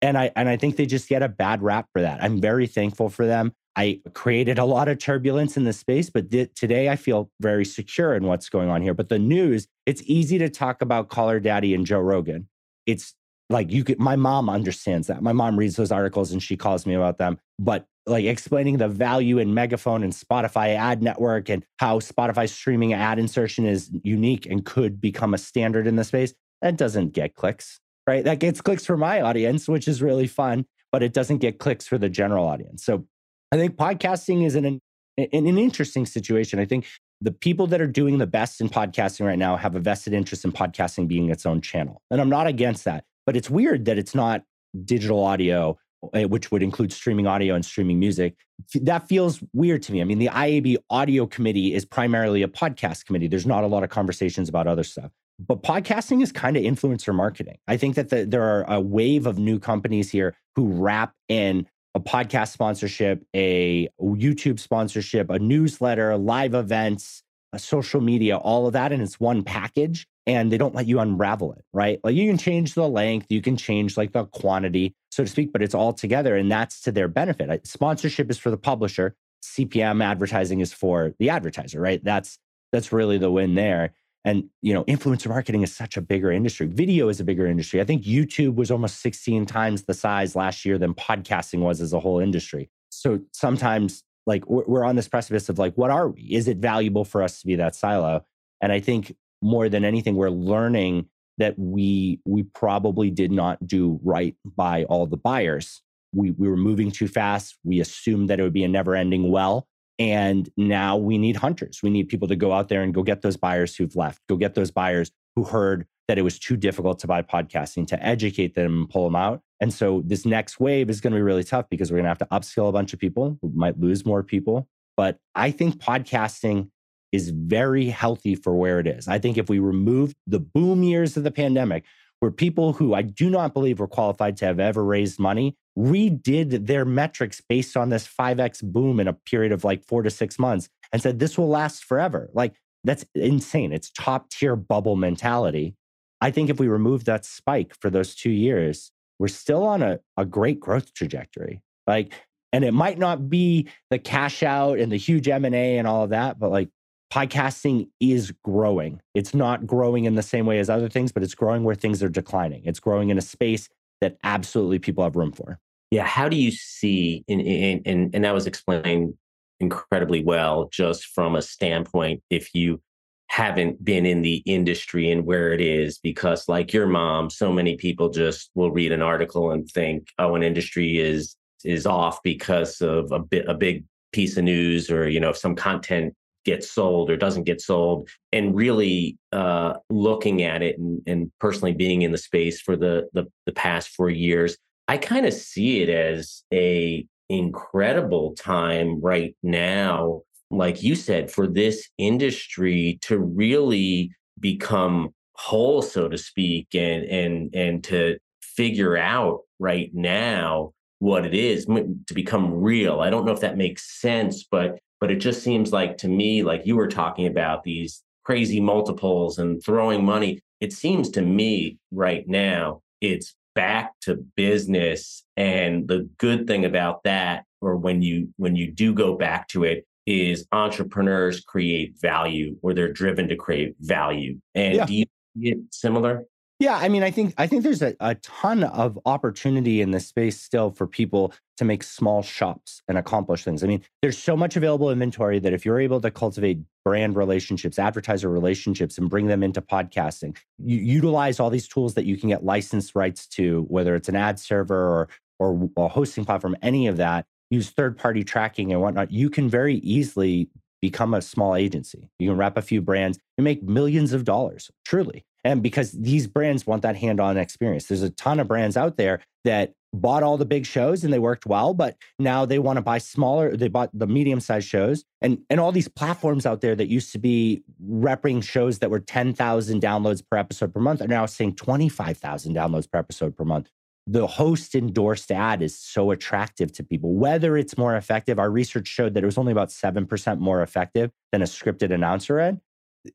And I and I think they just get a bad rap for that. I'm very thankful for them. I created a lot of turbulence in the space, but th- today I feel very secure in what's going on here. But the news, it's easy to talk about Call Her Daddy and Joe Rogan. It's like you could my mom understands that my mom reads those articles and she calls me about them but like explaining the value in megaphone and spotify ad network and how spotify streaming ad insertion is unique and could become a standard in the space that doesn't get clicks right? That gets clicks for my audience which is really fun but it doesn't get clicks for the general audience. So i think podcasting is an, an, an interesting situation. I think the people that are doing the best in podcasting right now have a vested interest in podcasting being its own channel and i'm not against that but it's weird that it's not digital audio, Eh, which would include streaming audio and streaming music. That feels weird to me. I mean, the IAB audio committee is primarily a podcast committee. There's not a lot of conversations about other stuff. But podcasting is kind of influencer marketing. I think that the, there are a wave of new companies here who wrap in a podcast sponsorship, a YouTube sponsorship, a newsletter, live events, social media, all of that, and it's one package and they don't let you unravel it, right? Like you can change the length, you can change like the quantity, so to speak, but it's all together and that's to their benefit. Sponsorship is for the publisher, CPM advertising is for the advertiser, right? That's that's really the win there. And you know, influencer marketing is such a bigger industry. Video is a bigger industry. I think YouTube was almost 16 times the size last year than podcasting was as a whole industry. So sometimes like we're on this precipice of like what are we? Is it valuable for us to be that silo? And I think more than anything, we're learning that we we probably did not do right by all the buyers. We we were moving too fast. We assumed that it would be a never-ending well. And now we need hunters. We need people to go out there and go get those buyers who've left, go get those buyers who heard that it was too difficult to buy podcasting, to educate them and pull them out. And so this next wave is going to be really tough because we're going to have to upskill a bunch of people. We might lose more people. But I think podcasting is very healthy for where it is. I think if we remove the boom years of the pandemic, where people who I do not believe were qualified to have ever raised money redid their metrics based on this 5x boom in a period of like four to six months and said, this will last forever. Like, that's insane. It's top tier bubble mentality. I think if we remove that spike for those two years, we're still on a, a great growth trajectory. Like, and it might not be the cash out and the huge M&A and all of that, but like podcasting is growing. It's not growing in the same way as other things, but it's growing where things are declining. It's growing in a space that absolutely people have room for. Yeah. How do you see, and, and, and that was explained incredibly well, just from a standpoint, if you haven't been in the industry and where it is, because like your mom, so many people just will read an article and think, oh, an industry is is off because of a bit a big piece of news or you know some content gets sold or doesn't get sold and really uh, looking at it and, and, personally being in the space for the, the, the past four years i kind of see it as a incredible time right now like you said for this industry to really become whole so to speak and and and to figure out right now what it is to become real. I don't know if that makes sense but but it just seems like to me, like you were talking about these crazy multiples and throwing money. It seems to me right now, it's back to business. And the good thing about that, or when you when you do go back to it, is entrepreneurs create value or they're driven to create value. And yeah. do you see it similar? Yeah, I mean, I think I think there's a, a ton of opportunity in this space still for people to make small shops and accomplish things. I mean, there's so much available inventory that if you're able to cultivate brand relationships, advertiser relationships, and bring them into podcasting, you utilize all these tools that you can get license rights to, whether it's an ad server or or a hosting platform, any of that. Use third party tracking and whatnot. You can very easily become a small agency. You can wrap a few brands and make millions of dollars, truly. And because these brands want that hand on experience, there's a ton of brands out there that bought all the big shows and they worked well, but now they want to buy smaller, they bought the medium sized shows and, and all these platforms out there that used to be repping shows that were 10,000 downloads per episode per month are now saying 25,000 downloads per episode per month. The host endorsed ad is so attractive to people, whether it's more effective. Our research showed that it was only about 7% more effective than a scripted announcer ad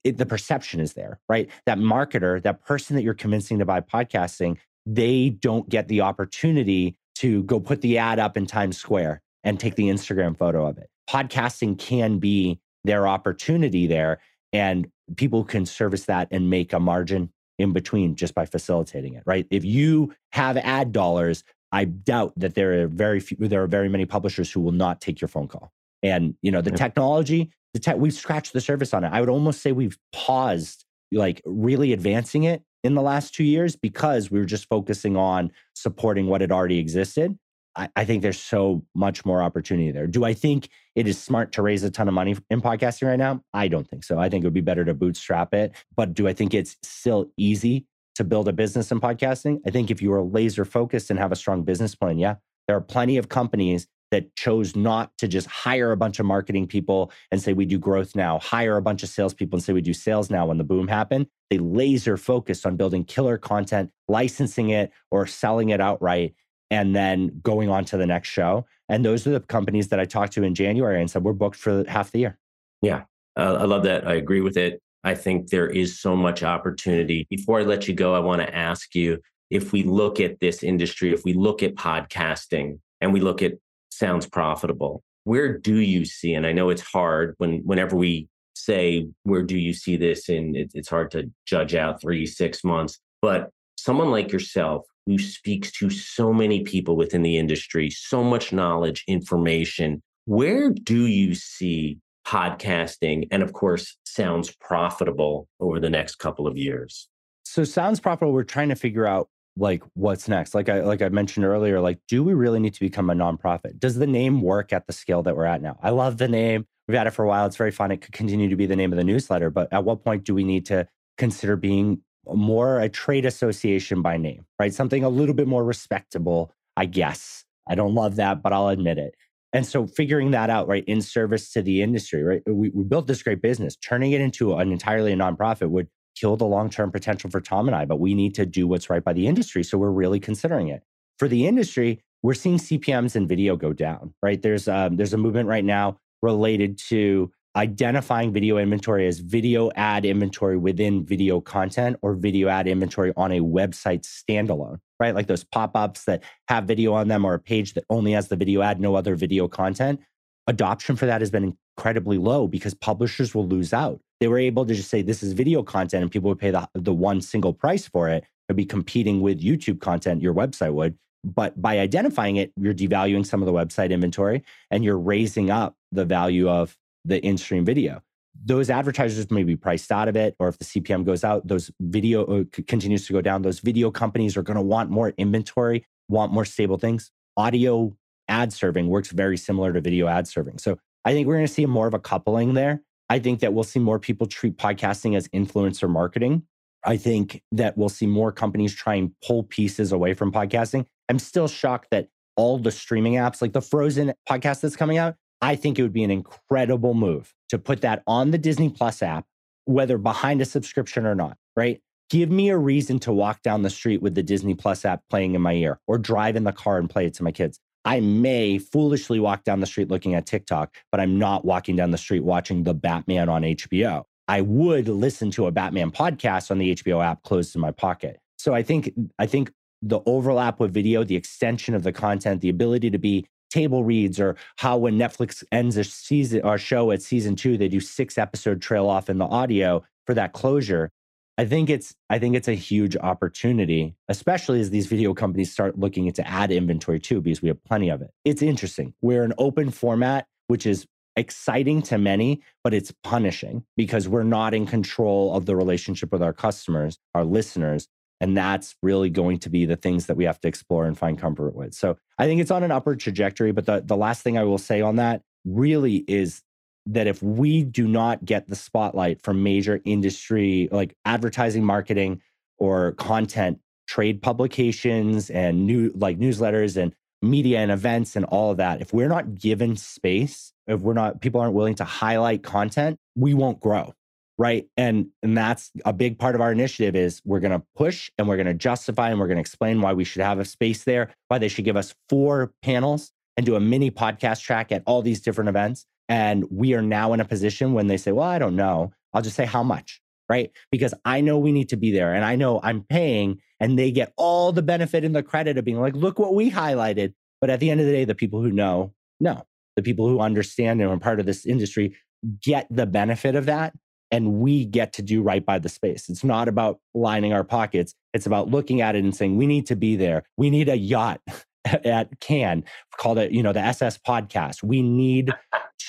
it, the perception is there, right? That marketer, that person that you're convincing to buy podcasting, they don't get the opportunity to go put the ad up in Times Square and take the Instagram photo of it. Podcasting can be their opportunity there, and people can service that and make a margin in between just by facilitating it, right? If you have ad dollars, I doubt that there are very few, there are very many publishers who will not take your phone call. And you know, the technology, the tech, we've scratched the surface on it. I would almost say we've paused like really advancing it in the last two years because we were just focusing on supporting what had already existed. I, I, think there's so much more opportunity there. Do I think it is smart to raise a ton of money in podcasting right now? I don't think so. I think it would be better to bootstrap it. But do I think it's still easy to build a business in podcasting? I think if you are laser focused and have a strong business plan, yeah, there are plenty of companies that chose not to just hire a bunch of marketing people and say we do growth now, hire a bunch of salespeople and say we do sales now when the boom happened. They laser focused on building killer content, licensing it or selling it outright, and then going on to the next show. And those are the companies that I talked to in January and said we're booked for half the year. Yeah, I love that. I agree with it. I think there is so much opportunity. Before I let you go, I want to ask you if we look at this industry, if we look at podcasting and we look at sounds profitable. Where do you see, and I know it's hard when whenever we say, where do you see this? And it, it's hard to judge out three, six months, but someone like yourself who speaks to so many people within the industry, so much knowledge, information, where do you see podcasting and of course sounds profitable over the next couple of years? So sounds profitable, we're trying to figure out like what's next? Like i like i mentioned earlier like do we really need to become a nonprofit? Does the name work at the scale that we're at now? I love the name. We've had it for a while. It's very fun. It could continue to be the name of the newsletter but at what point do we need to consider being more a trade association by name right? Something a little bit more respectable i guess. I don't love that but i'll admit it. And so figuring that out right in service to the industry right? We, we built this great business. Turning it into an entirely a nonprofit would kill the long term potential for Tom and I, but we need to do what's right by the industry. So we're really considering it. For the industry, we're seeing CPMs in video go down, right? There's um, there's a movement right now related to identifying video inventory as video ad inventory within video content or video ad inventory on a website standalone, right? Like those pop ups that have video on them or a page that only has the video ad, no other video content. Adoption for that has been incredibly low because publishers will lose out they were able to just say this is video content and people would pay the, the one single price for it would be competing with YouTube content, your website would. But by identifying it, you're devaluing some of the website inventory and you're raising up the value of the in stream video. Those advertisers may be priced out of it, or if the CPM goes out, those video uh, continues to go down. Those video companies are going to want more inventory, want more stable things. Audio ad serving works very similar to video ad serving. So I think we're going to see more of a coupling there I think that we'll see more people treat podcasting as influencer marketing. I think that we'll see more companies try and pull pieces away from podcasting. I'm still shocked that all the streaming apps, like the Frozen podcast that's coming out, I think it would be an incredible move to put that on the Disney Plus app, whether behind a subscription or not, right? Give me a reason to walk down the street with the Disney Plus app playing in my ear or drive in the car and play it to my kids. I may foolishly walk down the street looking at TikTok, but I'm not walking down the street watching the Batman on HBO. I would listen to a Batman podcast on the HBO app closed in my pocket. So I think I think the overlap with video, the extension of the content, the ability to be table reads, or how when Netflix ends a season or show at season two, they do six episode trail off in the audio for that closure. I think it's I think it's a huge opportunity, especially as these video companies start looking into ad inventory too, because we have plenty of it. It's interesting. We're an open format, which is exciting to many, but it's punishing because we're not in control of the relationship with our customers, our listeners. And that's really going to be the things that we have to explore and find comfort with. So I think it's on an upward trajectory. But the, the last thing I will say on that really is that if we do not get the spotlight from major industry like advertising marketing or content trade publications and new like newsletters and media and events and all of that if we're not given space if we're not people aren't willing to highlight content we won't grow right? And and that's a big part of our initiative is we're going to push and we're going to justify and we're going to explain why we should have a space there why they should give us four panels and do a mini podcast track at all these different events and we are now in a position when they say, well, I don't know, I'll just say how much, right? Because I know we need to be there and I know I'm paying and they get all the benefit and the credit of being like, look what we highlighted. But at the end of the day, the people who know, know. The people who understand and are part of this industry get the benefit of that. and we get to do right by the space. It's not about lining our pockets. It's about looking at it and saying, we need to be there. We need a yacht at Cannes called it, you know, the SS podcast. We need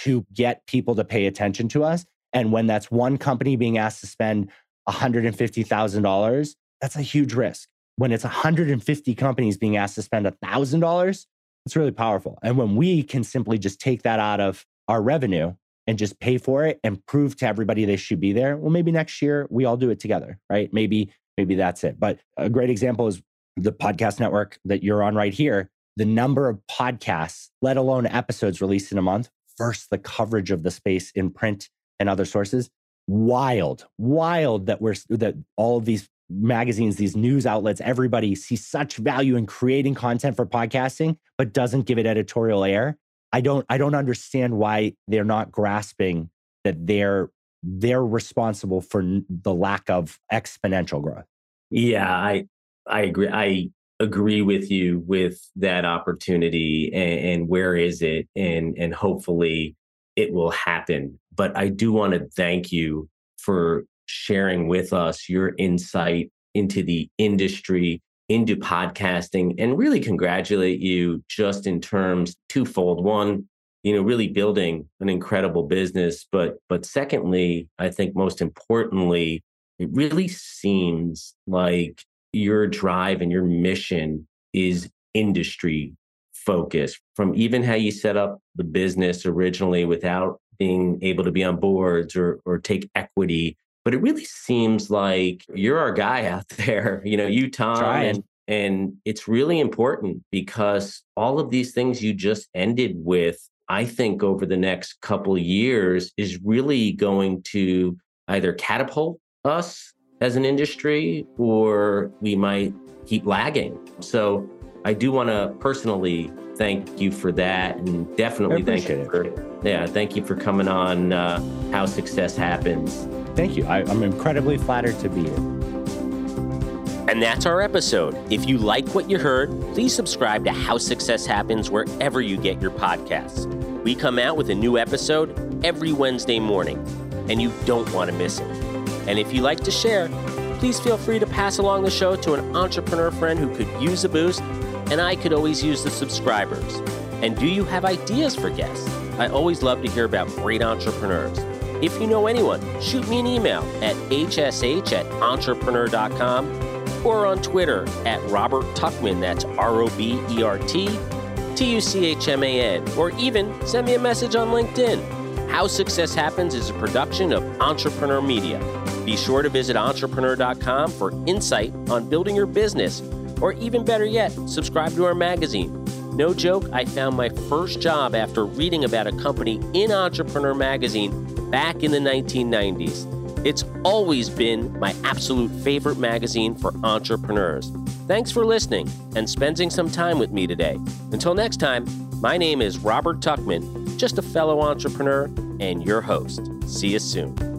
to get people to pay attention to us. And when that's one company being asked to spend $150,000, that's a huge risk. When it's 150 companies being asked to spend $1,000, it's really powerful. And when we can simply just take that out of our revenue and just pay for it and prove to everybody they should be there, well, maybe next year we all do it together, right? Maybe, maybe that's it. But a great example is the podcast network that you're on right here. The number of podcasts, let alone episodes released in a month, versus the coverage of the space in print and other sources. Wild, wild that we're that all of these magazines, these news outlets, everybody sees such value in creating content for podcasting, but doesn't give it editorial air. I don't I don't understand why they're not grasping that they're they're responsible for the lack of exponential growth. Yeah, I I agree. I agree with you with that opportunity and, and where is it and and hopefully it will happen. But I do want to thank you for sharing with us your insight into the industry into podcasting and really congratulate you just in terms twofold one you know really building an incredible business but but secondly i think most importantly it really seems like your drive and your mission is industry focused from even how you set up the business originally without being able to be on boards or or take equity but it really seems like you're our guy out there. You know, you, Tom, Trying. and and it's really important because all of these things you just ended with, I think over the next couple of years is really going to either catapult us as an industry or we might keep lagging. So I do want to personally thank you for that and definitely thank you for yeah, thank you for coming on uh, How Success Happens. Thank you. I, I'm incredibly flattered to be here. And that's our episode. If you like what you heard, please subscribe to How Success Happens wherever you get your podcasts. We come out with a new episode every Wednesday morning, and you don't want to miss it. And if you like to share, please feel free to pass along the show to an entrepreneur friend who could use a boost, and I could always use the subscribers. And do you have ideas for guests? I always love to hear about great entrepreneurs. If you know anyone, shoot me an email at hsh at entrepreneur.com or on Twitter at Robert Tuchman, that's R O B E R T T U C H M A N, or even send me a message on LinkedIn. How Success Happens is a production of Entrepreneur Media. Be sure to visit entrepreneur.com for insight on building your business, or even better yet, subscribe to our magazine. No joke, I found my first job after reading about a company in Entrepreneur Magazine back in the 1990s. It's always been my absolute favorite magazine for entrepreneurs. Thanks for listening and spending some time with me today. Until next time, my name is Robert Tuchman, just a fellow entrepreneur and your host. See you soon.